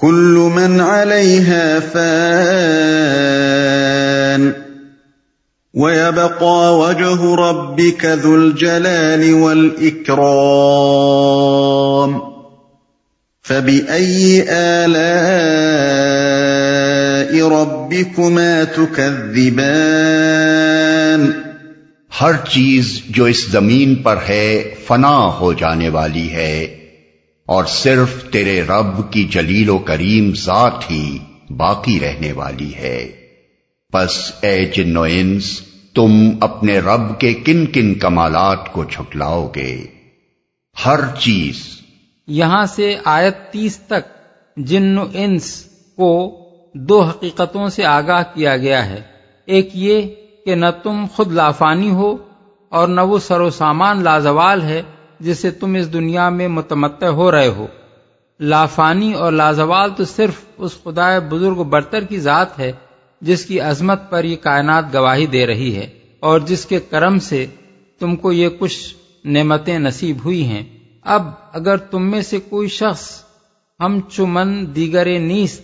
كل من عليها فان. ويبقى وجه ربك ذو الجلال والإكرام. فبأي آلاء ربكما تكذبان؟ ہر چیز جو اس زمین پر ہے فنا ہو جانے والی ہے۔ اور صرف تیرے رب کی جلیل و کریم ذات ہی باقی رہنے والی ہے۔ پس اے جن و انس، تم اپنے رب کے کن کن کمالات کو جھٹلاؤ گے۔ ہر چیز۔ یہاں سے آیت تیس تک جن و انس کو دو حقیقتوں سے آگاہ کیا گیا ہے۔ ایک یہ کہ نہ تم خود لافانی ہو اور نہ وہ سر و سامان لازوال ہے۔ جس سے تم اس دنیا میں متمتع ہو رہے ہو۔ لافانی اور لازوال تو صرف اس خدا بزرگ برتر کی ذات ہے، جس کی عظمت پر یہ کائنات گواہی دے رہی ہے۔ اور جس کے کرم سے تم کو یہ کچھ نعمتیں نصیب ہوئی ہیں۔ اب اگر تم میں سے کوئی شخص ہم چمن دیگر نیست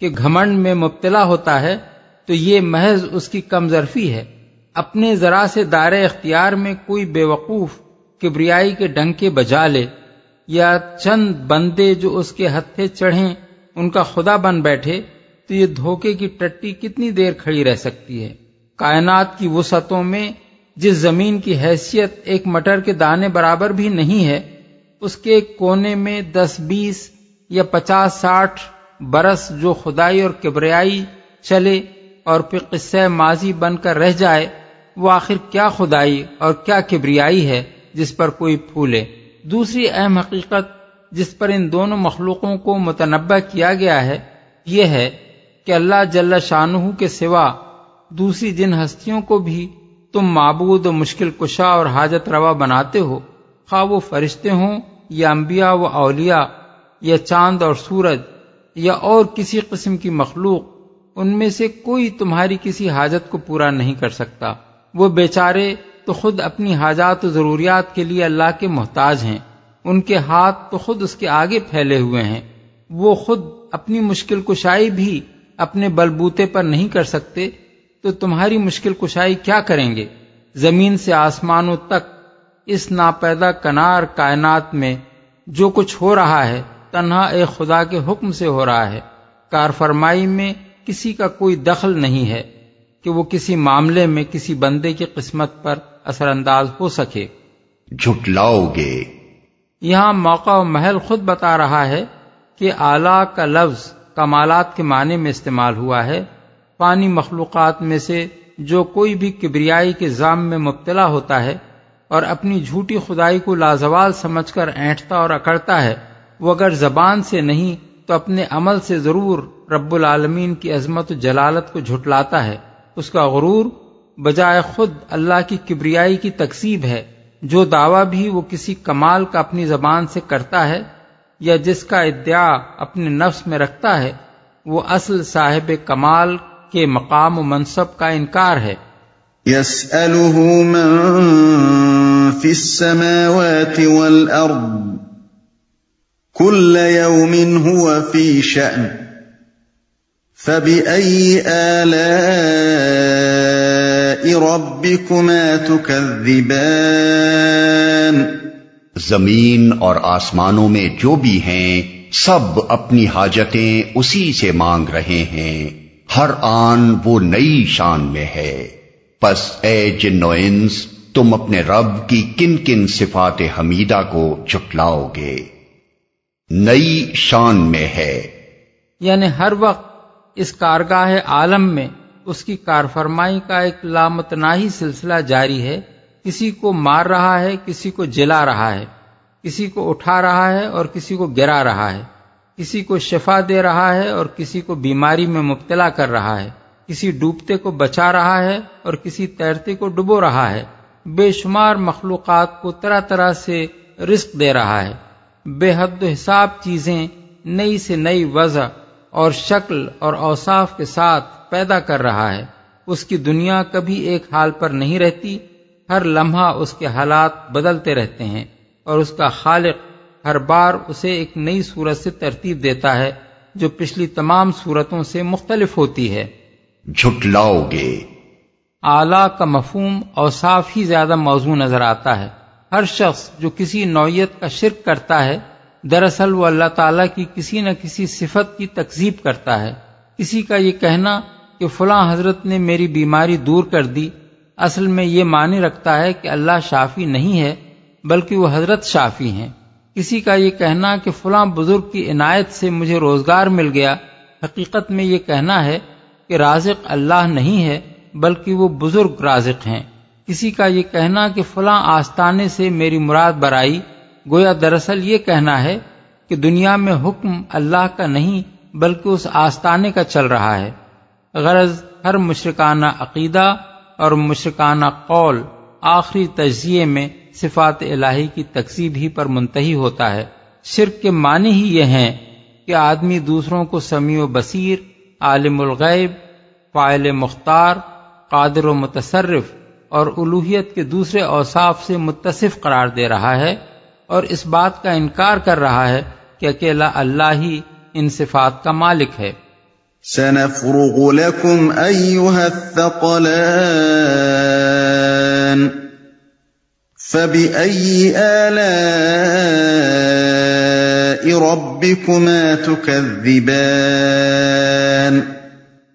کے گھمنڈ میں مبتلا ہوتا ہے، تو یہ محض اس کی کم ظرفی ہے۔ اپنے ذرا سے دائر اختیار میں کوئی بے وقوف کبریائی کے ڈنکے بجا لے یا چند بندے جو اس کے ہتھے چڑھیں، ان کا خدا بن بیٹھے، تو یہ دھوکے کی ٹٹی کتنی دیر کھڑی رہ سکتی ہے؟ کائنات کی وسعتوں میں جس زمین کی حیثیت ایک مٹر کے دانے برابر بھی نہیں ہے، اس کے کونے میں دس، بیس یا پچاس، ساٹھ برس جو خدائی اور کبریائی چلے اور پھر قصہ ماضی بن کر رہ جائے، وہ آخر کیا خدائی اور کیا کبریائی ہے؟ جس پر کوئی پھولے۔ دوسری اہم حقیقت جس پر ان دونوں مخلوقوں کو متنبع کیا گیا ہے، یہ ہے کہ اللہ جل شاہ کے سوا دوسری جن ہستیوں کو بھی تم معبود و مشکل کشا اور حاجت روا بناتے ہو، خواہ وہ فرشتے ہوں یا انبیاء و اولیاء یا چاند اور سورج یا اور کسی قسم کی مخلوق، ان میں سے کوئی تمہاری کسی حاجت کو پورا نہیں کر سکتا۔ وہ بیچارے تو خود اپنی حاجات و ضروریات کے لیے اللہ کے محتاج ہیں۔ ان کے ہاتھ تو خود اس کے آگے پھیلے ہوئے ہیں۔ وہ خود اپنی مشکل کشائی بھی اپنے بلبوتے پر نہیں کر سکتے۔ تو تمہاری مشکل کشائی کیا کریں گے؟ زمین سے آسمانوں تک اس ناپیدا کنار کائنات میں جو کچھ ہو رہا ہے، تنہا ایک خدا کے حکم سے ہو رہا ہے۔ کار فرمائی میں کسی کا کوئی دخل نہیں ہے کہ وہ کسی معاملے میں کسی بندے کی قسمت پر اثر انداز ہو سکے۔ جھٹلاؤ گے یہاں موقع و محل خود بتا رہا ہے کہ اعلی کا لفظ کمالات کے معنی میں استعمال ہوا ہے۔ پانی مخلوقات میں سے جو کوئی بھی کبریائی کے ضام میں مبتلا ہوتا ہے اور اپنی جھوٹی خدائی کو لازوال سمجھ کر اینٹتا اور اکڑتا ہے وہ اگر زبان سے نہیں تو اپنے عمل سے ضرور رب العالمین کی عظمت و جلالت کو جھٹلاتا ہے۔ اس کا غرور بجائے خود اللہ کی کبریائی کی تقسیب ہے، جو دعویٰ بھی وہ کسی کمال کا اپنی زبان سے کرتا ہے یا جس کا ادعا اپنے نفس میں رکھتا ہے، وہ اصل صاحب کمال کے مقام و منصب کا انکار ہے۔ من في السماوات كل يوم هو في شأن فبأي آلاء ربكما تكذبان زمین اور آسمانوں میں جو بھی ہیں سب اپنی حاجتیں اسی سے مانگ رہے ہیں۔ ہر آن وہ نئی شان میں ہے۔ پس اے جن و انس تم اپنے رب کی کن کن صفات حمیدہ کو جھٹلاؤ گے۔ نئی شان میں ہے۔ یعنی ہر وقت اس کارگاہ عالم میں اس کی کار فرمائی کا ایک لامتناہی سلسلہ جاری ہے۔ کسی کو مار رہا ہے، کسی کو جلا رہا ہے۔ کسی کو اٹھا رہا ہے اور کسی کو گرا رہا ہے۔ کسی کو شفا دے رہا ہے اور کسی کو بیماری میں مبتلا کر رہا ہے۔ کسی ڈوبتے کو بچا رہا ہے اور کسی تیرتے کو ڈبو رہا ہے۔ بے شمار مخلوقات کو طرح طرح سے رزق دے رہا ہے۔ بے حد و حساب چیزیں نئی سے نئی وضع اور شکل اور اوصاف کے ساتھ پیدا کر رہا ہے۔ اس کی دنیا کبھی ایک حال پر نہیں رہتی ہر لمحہ اس کے حالات بدلتے رہتے ہیں اور اس کا خالق ہر بار اسے ایک نئی صورت سے ترتیب دیتا ہے جو پچھلی تمام صورتوں سے مختلف ہوتی ہے۔ جھٹلاؤ گے۔ اعلی کا مفہوم اوصاف ہی زیادہ موضوع نظر آتا ہے۔ ہر شخص جو کسی نوعیت کا شرک کرتا ہے دراصل وہ اللہ تعالیٰ کی کسی نہ کسی صفت کی تکذیب کرتا ہے۔ کسی کا یہ کہنا کہ فلاں حضرت نے میری بیماری دور کر دی۔ اصل میں یہ معنی رکھتا ہے کہ اللہ شافی نہیں ہے، بلکہ وہ حضرت شافی ہیں۔ کسی کا یہ کہنا کہ فلاں بزرگ کی عنایت سے مجھے روزگار مل گیا۔ حقیقت میں یہ کہنا ہے کہ رازق اللہ نہیں ہے، بلکہ وہ بزرگ رازق ہیں۔ کسی کا یہ کہنا کہ فلاں آستانے سے میری مراد برائی گویا دراصل یہ کہنا ہے کہ دنیا میں حکم اللہ کا نہیں بلکہ اس آستانے کا چل رہا ہے۔ غرض ہر مشرکانہ عقیدہ اور مشرکانہ قول آخری تجزیے میں صفات الہی کی تقسیب ہی پر منتحی ہوتا ہے۔ شرک کے معنی ہی یہ ہیں کہ آدمی دوسروں کو سمیع و بصیر، عالم الغیب فائل مختار، قادر و متصرف اور الوحیت کے دوسرے اوصاف سے متصف قرار دے رہا ہے۔ اور اس بات کا انکار کر رہا ہے کہ اکیلا اللہ ہی ان صفات کا مالک ہے۔ سنفرغ لكم أيها الثقلان فبأي آلاء ربكما تكذبان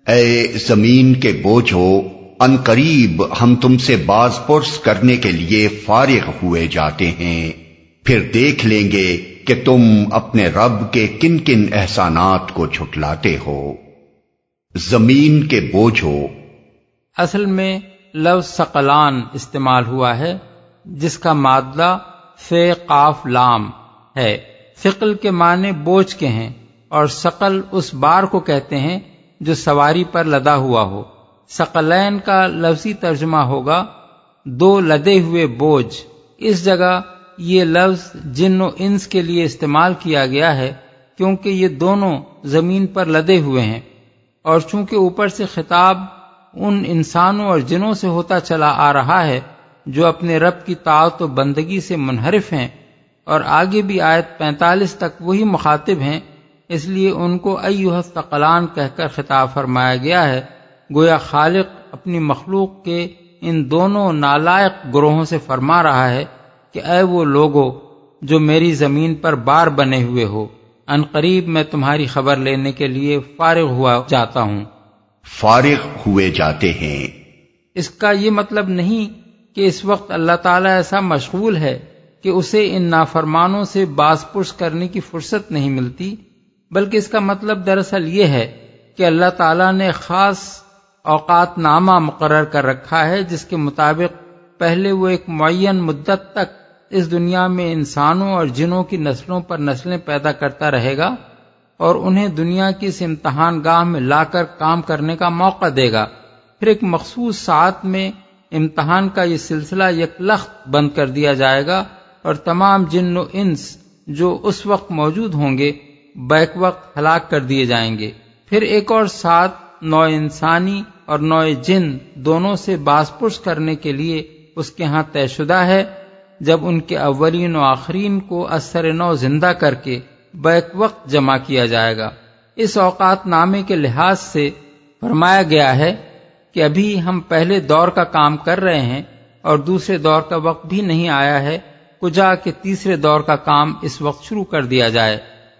اے زمین کے بوجھو ان قریب ہم تم سے باز پرس کرنے کے لیے فارغ ہوئے جاتے ہیں۔ پھر دیکھ لیں گے کہ تم اپنے رب کے کن کن احسانات کو چھٹلاتے ہو۔ زمین کے بوجھ ہو۔ اصل میں لفظ سقلان استعمال ہوا ہے، جس کا مادہ فے قاف لام ہے۔ فقل کے معنی بوجھ کے ہیں اور سقل اس بار کو کہتے ہیں جو سواری پر لدا ہوا ہو۔ سقلین کا لفظی ترجمہ ہوگا، دو لدے ہوئے بوجھ۔ اس جگہ یہ لفظ جن و انس کے لیے استعمال کیا گیا ہے کیونکہ یہ دونوں زمین پر لدے ہوئے ہیں اور چونکہ اوپر سے خطاب ان انسانوں اور جنوں سے ہوتا چلا آ رہا ہے جو اپنے رب کی طاعت و بندگی سے منحرف ہیں اور آگے بھی آیت پینتالیس تک وہی مخاطب ہیں، اس لیے ان کو ایوہ تقلان کہہ کر خطاب فرمایا گیا ہے، گویا خالق اپنی مخلوق کے ان دونوں نالائق گروہوں سے فرما رہا ہے کہ اے وہ لوگو جو میری زمین پر بار بنے ہوئے ہو ان قریب میں تمہاری خبر لینے کے لیے فارغ ہوا جاتا ہوں۔ فارغ ہوئے جاتے ہیں۔ اس کا یہ مطلب نہیں کہ اس وقت اللہ تعالیٰ ایسا مشغول ہے کہ اسے ان نافرمانوں سے باز پرس کرنے کی فرصت نہیں ملتی بلکہ اس کا مطلب دراصل یہ ہے کہ اللہ تعالیٰ نے خاص اوقات نامہ مقرر کر رکھا ہے جس کے مطابق پہلے وہ ایک معین مدت تک اس دنیا میں انسانوں اور جنوں کی نسلوں پر نسلیں پیدا کرتا رہے گا اور انہیں دنیا کی اس امتحان گاہ میں لا کر کام کرنے کا موقع دے گا۔ پھر ایک مخصوص ساتھ میں امتحان کا یہ سلسلہ یک لخت بند کر دیا جائے گا اور تمام جن و انس جو اس وقت موجود ہوں گے بیک وقت ہلاک کر دیے جائیں گے۔ پھر ایک اور ساتھ نو انسانی اور نو جن دونوں سے باس پرس کرنے کے لیے اس کے ہاں طے شدہ ہے۔ جب ان کے اولین و آخرین کو اثر نو زندہ کر کے بیک وقت جمع کیا جائے گا۔ اس اوقات نامے کے لحاظ سے فرمایا گیا ہے کہ ابھی ہم پہلے دور کا کام کر رہے ہیں اور دوسرے دور کا وقت بھی نہیں آیا ہے، کجا کہ تیسرے دور کا کام اس وقت شروع کر دیا جائے۔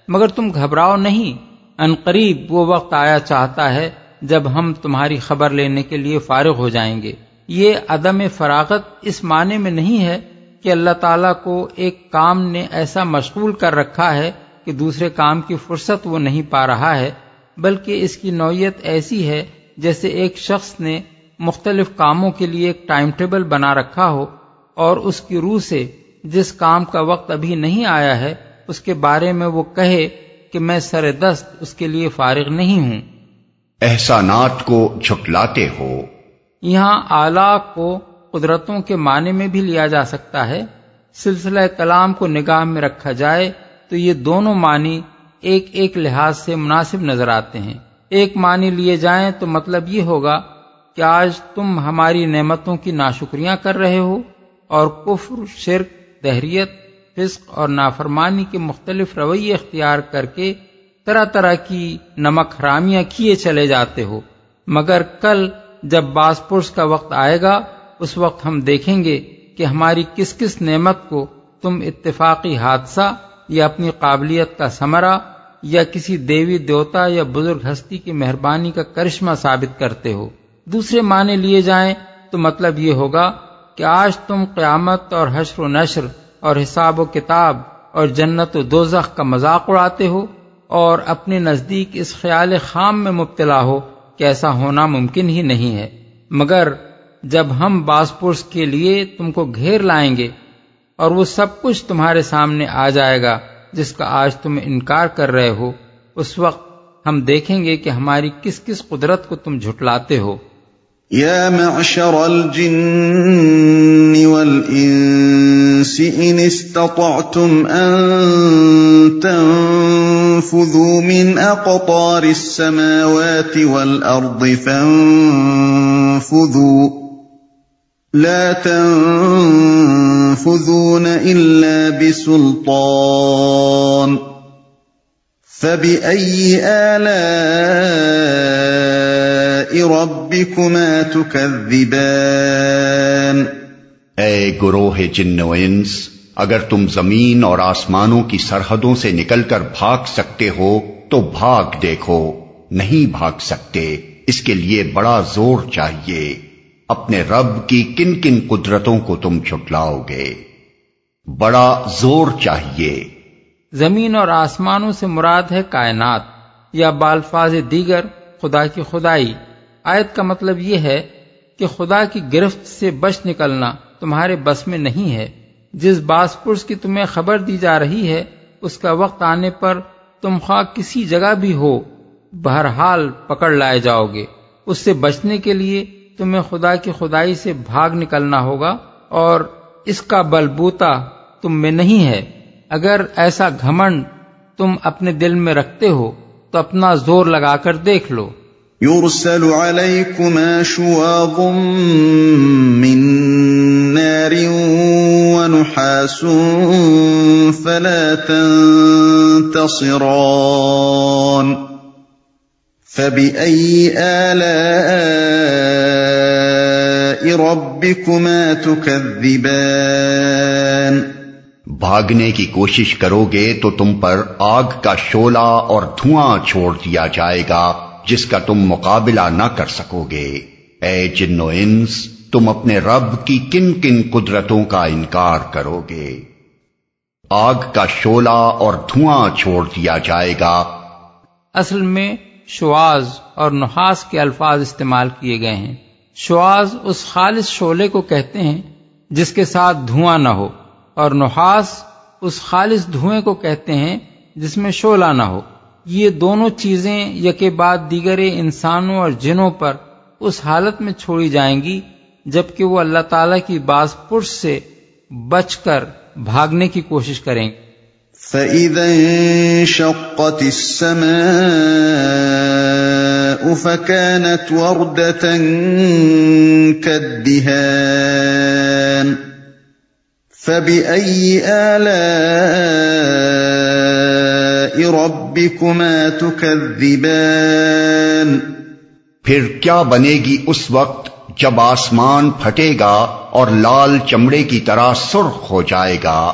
مگر تم گھبراؤ نہیں، ان قریب وہ وقت آیا چاہتا ہے جب ہم تمہاری خبر لینے کے لیے فارغ ہو جائیں گے۔ یہ عدم فراغت اس معنی میں نہیں ہے کہ اللہ تعالیٰ کو ایک کام نے ایسا مشغول کر رکھا ہے کہ دوسرے کام کی فرصت وہ نہیں پا رہا ہے بلکہ اس کی نوعیت ایسی ہے جیسے ایک شخص نے مختلف کاموں کے لیے ایک ٹائم ٹیبل بنا رکھا ہو اور اس کی روح سے جس کام کا وقت ابھی نہیں آیا ہے اس کے بارے میں وہ کہے کہ میں سر دست اس کے لیے فارغ نہیں ہوں۔ احسانات کو جھٹلاتے ہو۔ یہاں اعلی کو قدرتوں کے معنی میں بھی لیا جا سکتا ہے۔ سلسلہ کلام کو نگاہ میں رکھا جائے تو یہ دونوں معنی ایک ایک لحاظ سے مناسب نظر آتے ہیں۔ ایک معنی لیے جائیں تو مطلب یہ ہوگا کہ آج تم ہماری نعمتوں کی ناشکریاں کر رہے ہو اور کفر، شرک، دہریت، فسق اور نافرمانی کے مختلف رویے اختیار کر کے طرح طرح کی نمک حرامیاں کیے چلے جاتے ہو۔ مگر کل جب باسپورس کا وقت آئے گا اس وقت ہم دیکھیں گے کہ ہماری کس کس نعمت کو تم اتفاقی حادثہ یا اپنی قابلیت کا سمرا یا کسی دیوی دیوتا یا بزرگ ہستی کی مہربانی کا کرشمہ ثابت کرتے ہو۔ دوسرے معنی لیے جائیں تو مطلب یہ ہوگا کہ آج تم قیامت اور حشر و نشر اور حساب و کتاب اور جنت و دوزخ کا مذاق اڑاتے ہو اور اپنے نزدیک اس خیال خام میں مبتلا ہو کہ ایسا ہونا ممکن ہی نہیں ہے۔ مگر جب ہم باسپورس کے لیے تم کو گھیر لائیں گے اور وہ سب کچھ تمہارے سامنے آ جائے گا جس کا آج تم انکار کر رہے ہو، اس وقت ہم دیکھیں گے کہ ہماری کس کس قدرت کو تم جھٹلاتے ہو۔ يا معشر الجن والإنس إن استطعتم أن تنفذوا من أقطار السماوات والأرض فانفذوا لا تنفذون إلا بسلطان. فبأي آلاء ربكما تكذبان؟ اے گروہ جن و انس، اگر تم زمین اور آسمانوں کی سرحدوں سے نکل کر بھاگ سکتے ہو، تو بھاگ دیکھو، نہیں بھاگ سکتے، اس کے لیے بڑا زور چاہیے۔ اپنے رب کی کن کن قدرتوں کو تم چھٹلاؤ گے۔ بڑا زور چاہیے۔ زمین اور آسمانوں سے مراد ہے کائنات، یا بالفاظ دیگر خدا کی خدائی۔ آیت کا مطلب یہ ہے کہ خدا کی گرفت سے بچ نکلنا تمہارے بس میں نہیں ہے۔ جس باس پرس کی تمہیں خبر دی جا رہی ہے، اس کا وقت آنے پر تم خواہ کسی جگہ بھی ہو، بہرحال پکڑ لائے جاؤ گے۔ اس سے بچنے کے لیے تمہیں خدا کی خدائی سے بھاگ نکلنا ہوگا اور اس کا بلبوتا تم میں نہیں ہے۔ اگر ایسا گھمنڈ تم اپنے دل میں رکھتے ہو تو اپنا زور لگا کر دیکھ لو۔ يرسل عليكما شواظ من نار ونحاس فلا تنتصران۔ فبأي آلاء ربكما تكذبان بھاگنے کی کوشش کرو گے تو تم پر آگ کا شولا اور دھواں چھوڑ دیا جائے گا جس کا تم مقابلہ نہ کر سکو گے۔ اے جن و انس تم اپنے رب کی کن کن قدرتوں کا انکار کرو گے۔ آگ کا شولا اور دھواں چھوڑ دیا جائے گا۔ اصل میں شواز اور نحاس کے الفاظ استعمال کیے گئے ہیں۔ شواز اس خالص شعلے کو کہتے ہیں جس کے ساتھ دھواں نہ ہو، اور نحاس اس خالص دھوئیں کو کہتے ہیں جس میں شعلہ نہ ہو۔ یہ دونوں چیزیں یکے بعد دیگر انسانوں اور جنوں پر اس حالت میں چھوڑی جائیں گی، جبکہ وہ اللہ تعالی کی باز پرس سے بچ کر بھاگنے کی کوشش کریں گے فَإِذَا انشَقَّتِ السَّمَاءُ فَكَانَتْ وَرْدَةً كَالدِّهَانِ فَبِأَيِّ آلَاءِ رَبِّكُمَا تُكَذِّبَانِ پھر کیا بنے گی اس وقت جب آسمان پھٹے گا اور لال چمڑے کی طرح سرخ ہو جائے گا؟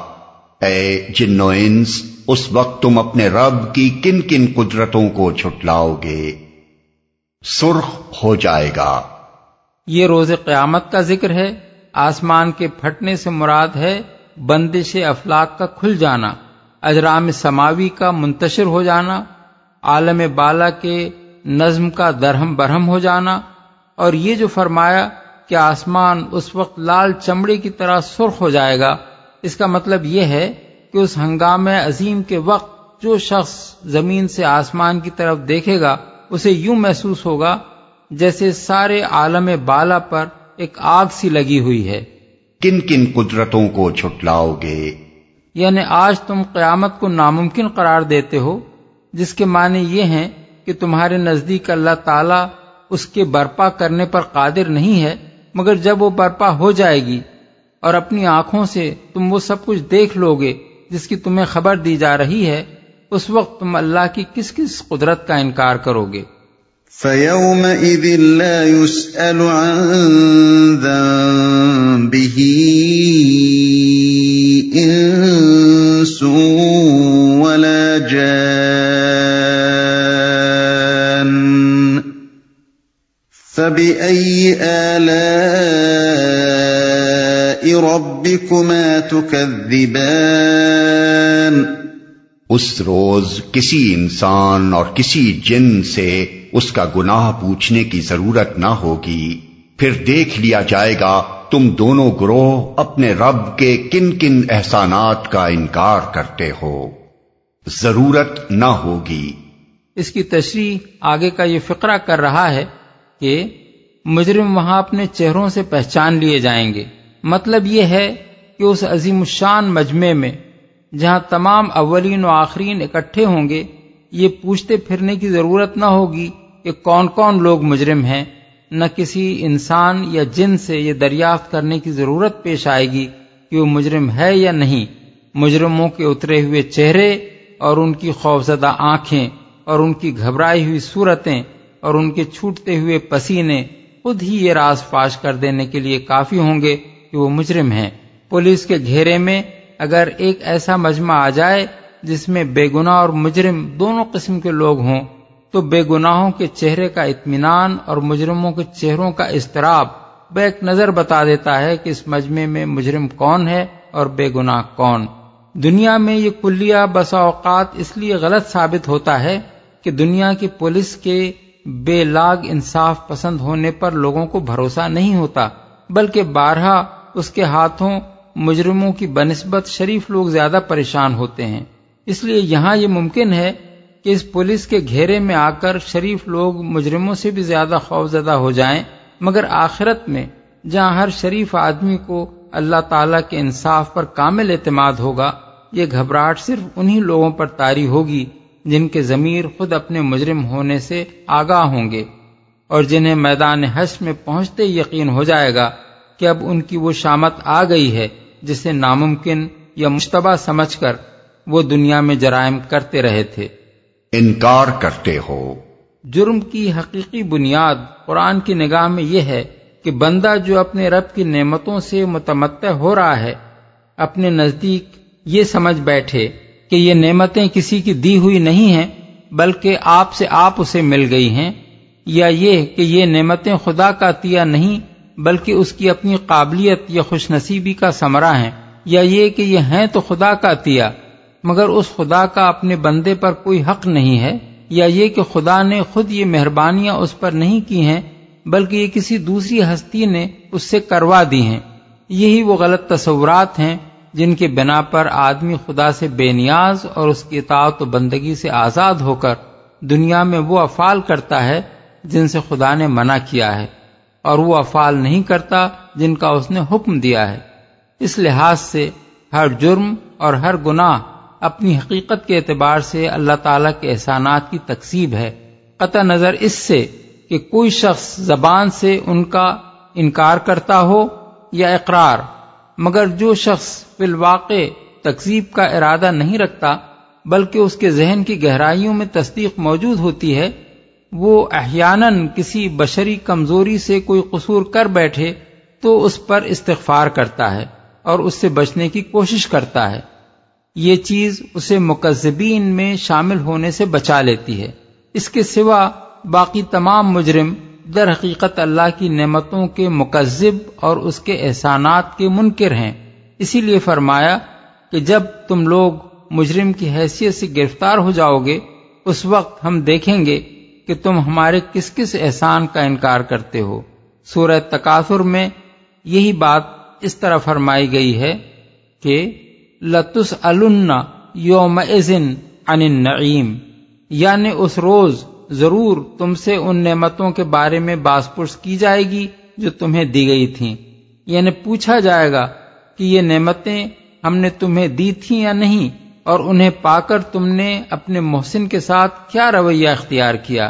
اے جن انس، اس وقت تم اپنے رب کی کن کن قدرتوں کو چھٹلاؤ گے۔ سرخ ہو جائے گا۔ یہ روز قیامت کا ذکر ہے۔ آسمان کے پھٹنے سے مراد ہے بندش افلاق کا کھل جانا، اجرام سماوی کا منتشر ہو جانا، عالم بالا کے نظم کا درہم برہم ہو جانا۔ اور یہ جو فرمایا کہ آسمان اس وقت لال چمڑے کی طرح سرخ ہو جائے گا اس کا مطلب یہ ہے کہ اس ہنگام عظیم کے وقت جو شخص زمین سے آسمان کی طرف دیکھے گا اسے یوں محسوس ہوگا جیسے سارے عالم بالا پر ایک آگ سی لگی ہوئی ہے۔ کن کن قدرتوں کو چھٹلاؤ گے؟ یعنی آج تم قیامت کو ناممکن قرار دیتے ہو جس کے معنی یہ ہیں کہ تمہارے نزدیک اللہ تعالی اس کے برپا کرنے پر قادر نہیں ہے مگر جب وہ برپا ہو جائے گی اور اپنی آنکھوں سے تم وہ سب کچھ دیکھ لو گے جس کی تمہیں خبر دی جا رہی ہے، اس وقت تم اللہ کی کس کس قدرت کا انکار کرو گے فَيَوْمَئِذٍ لَا يُسْأَلُ عَن ذَنبِهِ إِنسٌ وَلَا جَانٌّ۔ فَبِأَيِّ آلَاءِ رَبِّكُمَا تُكَذِّبَانِ اس روز کسی انسان اور کسی جن سے اس کا گناہ پوچھنے کی ضرورت نہ ہوگی۔ پھر دیکھ لیا جائے گا تم دونوں گروہ اپنے رب کے کن کن احسانات کا انکار کرتے ہو۔ ضرورت نہ ہوگی۔ اس کی تشریح آگے کا یہ فقرہ کر رہا ہے کہ مجرم وہاں اپنے چہروں سے پہچان لیے جائیں گے۔ مطلب یہ ہے کہ اس عظیم الشان مجمع میں جہاں تمام اولین و آخرین اکٹھے ہوں گے، یہ پوچھتے پھرنے کی ضرورت نہ ہوگی کہ کون کون لوگ مجرم ہیں، نہ کسی انسان یا جن سے یہ دریافت کرنے کی ضرورت پیش آئے گی کہ وہ مجرم ہے یا نہیں۔ مجرموں کے اترے ہوئے چہرے اور ان کی خوفزدہ آنکھیں اور ان کی گھبرائی ہوئی صورتیں اور ان کے چھوٹتے ہوئے پسینے خود ہی یہ راز فاش کر دینے کے لیے کافی ہوں گے۔ کہ وہ مجرم ہیں۔ پولیس کے گھیرے میں اگر ایک ایسا مجمع آ جائے جس میں بے گناہ اور مجرم دونوں قسم کے لوگ ہوں، تو بے گناہوں کے چہرے کا اطمینان اور مجرموں کے چہروں کا اضطراب بیک نظر بتا دیتا ہے کہ اس مجمع میں مجرم کون ہے اور بے گناہ کون۔ دنیا میں یہ کلیہ بسا اوقات اس لیے غلط ثابت ہوتا ہے کہ دنیا کی پولیس کے بے لاگ انصاف پسند ہونے پر لوگوں کو بھروسہ نہیں ہوتا، بلکہ بارہا اس کے ہاتھوں مجرموں کی بنسبت شریف لوگ زیادہ پریشان ہوتے ہیں۔ اس لیے یہاں یہ ممکن ہے کہ اس پولیس کے گھیرے میں آ کر شریف لوگ مجرموں سے بھی زیادہ خوف زدہ ہو جائیں۔ مگر آخرت میں جہاں ہر شریف آدمی کو اللہ تعالی کے انصاف پر کامل اعتماد ہوگا، یہ گھبراہٹ صرف انہی لوگوں پر تاری ہوگی جن کے ضمیر خود اپنے مجرم ہونے سے آگاہ ہوں گے اور جنہیں میدان حش میں پہنچتے یقین ہو جائے گا۔ کہ اب ان کی وہ شامت آ گئی ہے جسے ناممکن یا مشتبہ سمجھ کر وہ دنیا میں جرائم کرتے رہے تھے۔ انکار کرتے ہو۔ جرم کی حقیقی بنیاد قرآن کی نگاہ میں یہ ہے کہ بندہ جو اپنے رب کی نعمتوں سے متمتع ہو رہا ہے اپنے نزدیک یہ سمجھ بیٹھے کہ یہ نعمتیں کسی کی دی ہوئی نہیں ہیں بلکہ آپ سے آپ اسے مل گئی ہیں یا یہ کہ یہ نعمتیں خدا کا عطیہ نہیں بلکہ اس کی اپنی قابلیت یا خوش نصیبی کا ثمرہ ہیں یا یہ کہ یہ ہیں تو خدا کا عطیہ، مگر اس خدا کا اپنے بندے پر کوئی حق نہیں ہے یا یہ کہ خدا نے خود یہ مہربانیاں اس پر نہیں کی ہیں، بلکہ یہ کسی دوسری ہستی نے اس سے کروا دی ہیں۔ یہی وہ غلط تصورات ہیں جن کے بنا پر آدمی خدا سے بے نیاز اور اس کی اطاعت و بندگی سے آزاد ہو کر دنیا میں وہ افعال کرتا ہے جن سے خدا نے منع کیا ہے۔ اور وہ افعال نہیں کرتا جن کا اس نے حکم دیا ہے۔ اس لحاظ سے ہر جرم اور ہر گناہ اپنی حقیقت کے اعتبار سے اللہ تعالی کے احسانات کی تقسیب ہے۔ قطع نظر اس سے کہ کوئی شخص زبان سے ان کا انکار کرتا ہو یا اقرار، مگر جو شخص فی الواقع تقسیب کا ارادہ نہیں رکھتا، بلکہ اس کے ذہن کی گہرائیوں میں تصدیق موجود ہوتی ہے وہ احیاناً کسی بشری کمزوری سے کوئی قصور کر بیٹھے تو اس پر استغفار کرتا ہے اور اس سے بچنے کی کوشش کرتا ہے۔ یہ چیز اسے مکذبین میں شامل ہونے سے بچا لیتی ہے۔ اس کے سوا باقی تمام مجرم در حقیقت اللہ کی نعمتوں کے مکذب اور اس کے احسانات کے منکر ہیں۔ اسی لیے فرمایا کہ جب تم لوگ مجرم کی حیثیت سے گرفتار ہو جاؤ گے، اس وقت ہم دیکھیں گے کہ تم ہمارے کس کس احسان کا انکار کرتے ہو۔ سورہ تکاثر میں یہی بات اس طرح فرمائی گئی ہے کہ لتس یوم عن النعیم یعنی اس روز ضرور تم سے ان نعمتوں کے بارے میں باس پرس کی جائے گی جو تمہیں دی گئی تھیں۔ یعنی پوچھا جائے گا کہ یہ نعمتیں ہم نے تمہیں دی تھیں یا نہیں۔ اور انہیں پا کر تم نے اپنے محسن کے ساتھ کیا رویہ اختیار کیا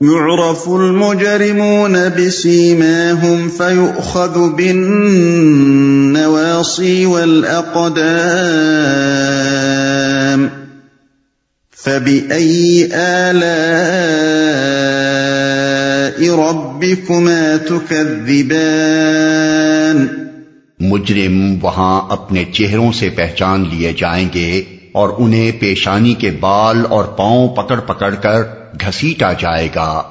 يعرف المجرمون بسيماهم فيؤخذ بالنواصي والاقدام فباي الاء ربكما تكذبان مجرم وہاں اپنے چہروں سے پہچان لیے جائیں گے اور انہیں پیشانی کے بال اور پاؤں پکڑ پکڑ کر گھسیٹا جائے گا۔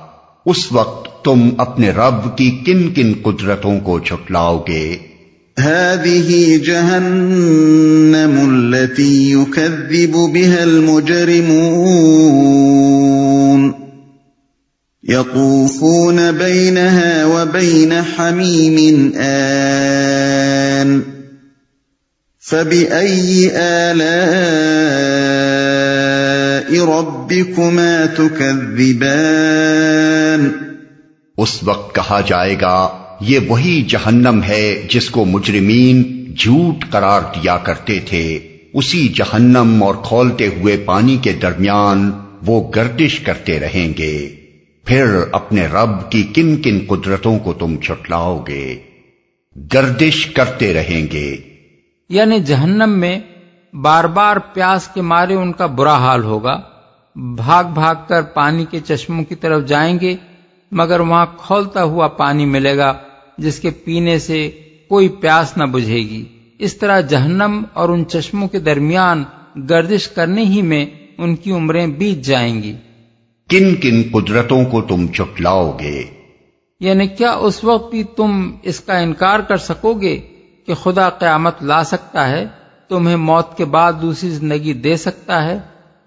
اس وقت تم اپنے رب کی کن کن قدرتوں کو چھٹلاؤ گے۔ هذه جهنم التي يكذب بها المجرمون۔ يطوفون بينها وبين حميم آن۔ فبأي آلاء ربكما تكذبان اس وقت کہا جائے گا، یہ وہی جہنم ہے جس کو مجرمین جھوٹ قرار دیا کرتے تھے۔ اسی جہنم اور کھولتے ہوئے پانی کے درمیان وہ گردش کرتے رہیں گے۔ پھر اپنے رب کی کن کن قدرتوں کو تم چھٹلاؤ گے۔ گردش کرتے رہیں گے۔ یعنی جہنم میں بار بار پیاس کے مارے ان کا برا حال ہوگا۔ بھاگ بھاگ کر پانی کے چشموں کی طرف جائیں گے مگر وہاں کھولتا ہوا پانی ملے گا جس کے پینے سے کوئی پیاس نہ بجھے گی۔ اس طرح جہنم اور ان چشموں کے درمیان گردش کرنے ہی میں ان کی عمریں بیت جائیں گی۔ کن کن قدرتوں کو تم چھٹلاؤ گے۔ یعنی کیا اس وقت بھی تم اس کا انکار کر سکو گے کہ خدا قیامت لا سکتا ہے، تمہیں موت کے بعد دوسری زندگی دے سکتا ہے،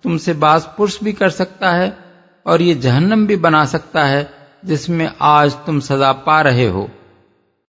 تم سے باز پرس بھی کر سکتا ہے اور یہ جہنم بھی بنا سکتا ہے جس میں آج تم سزا پا رہے ہو۔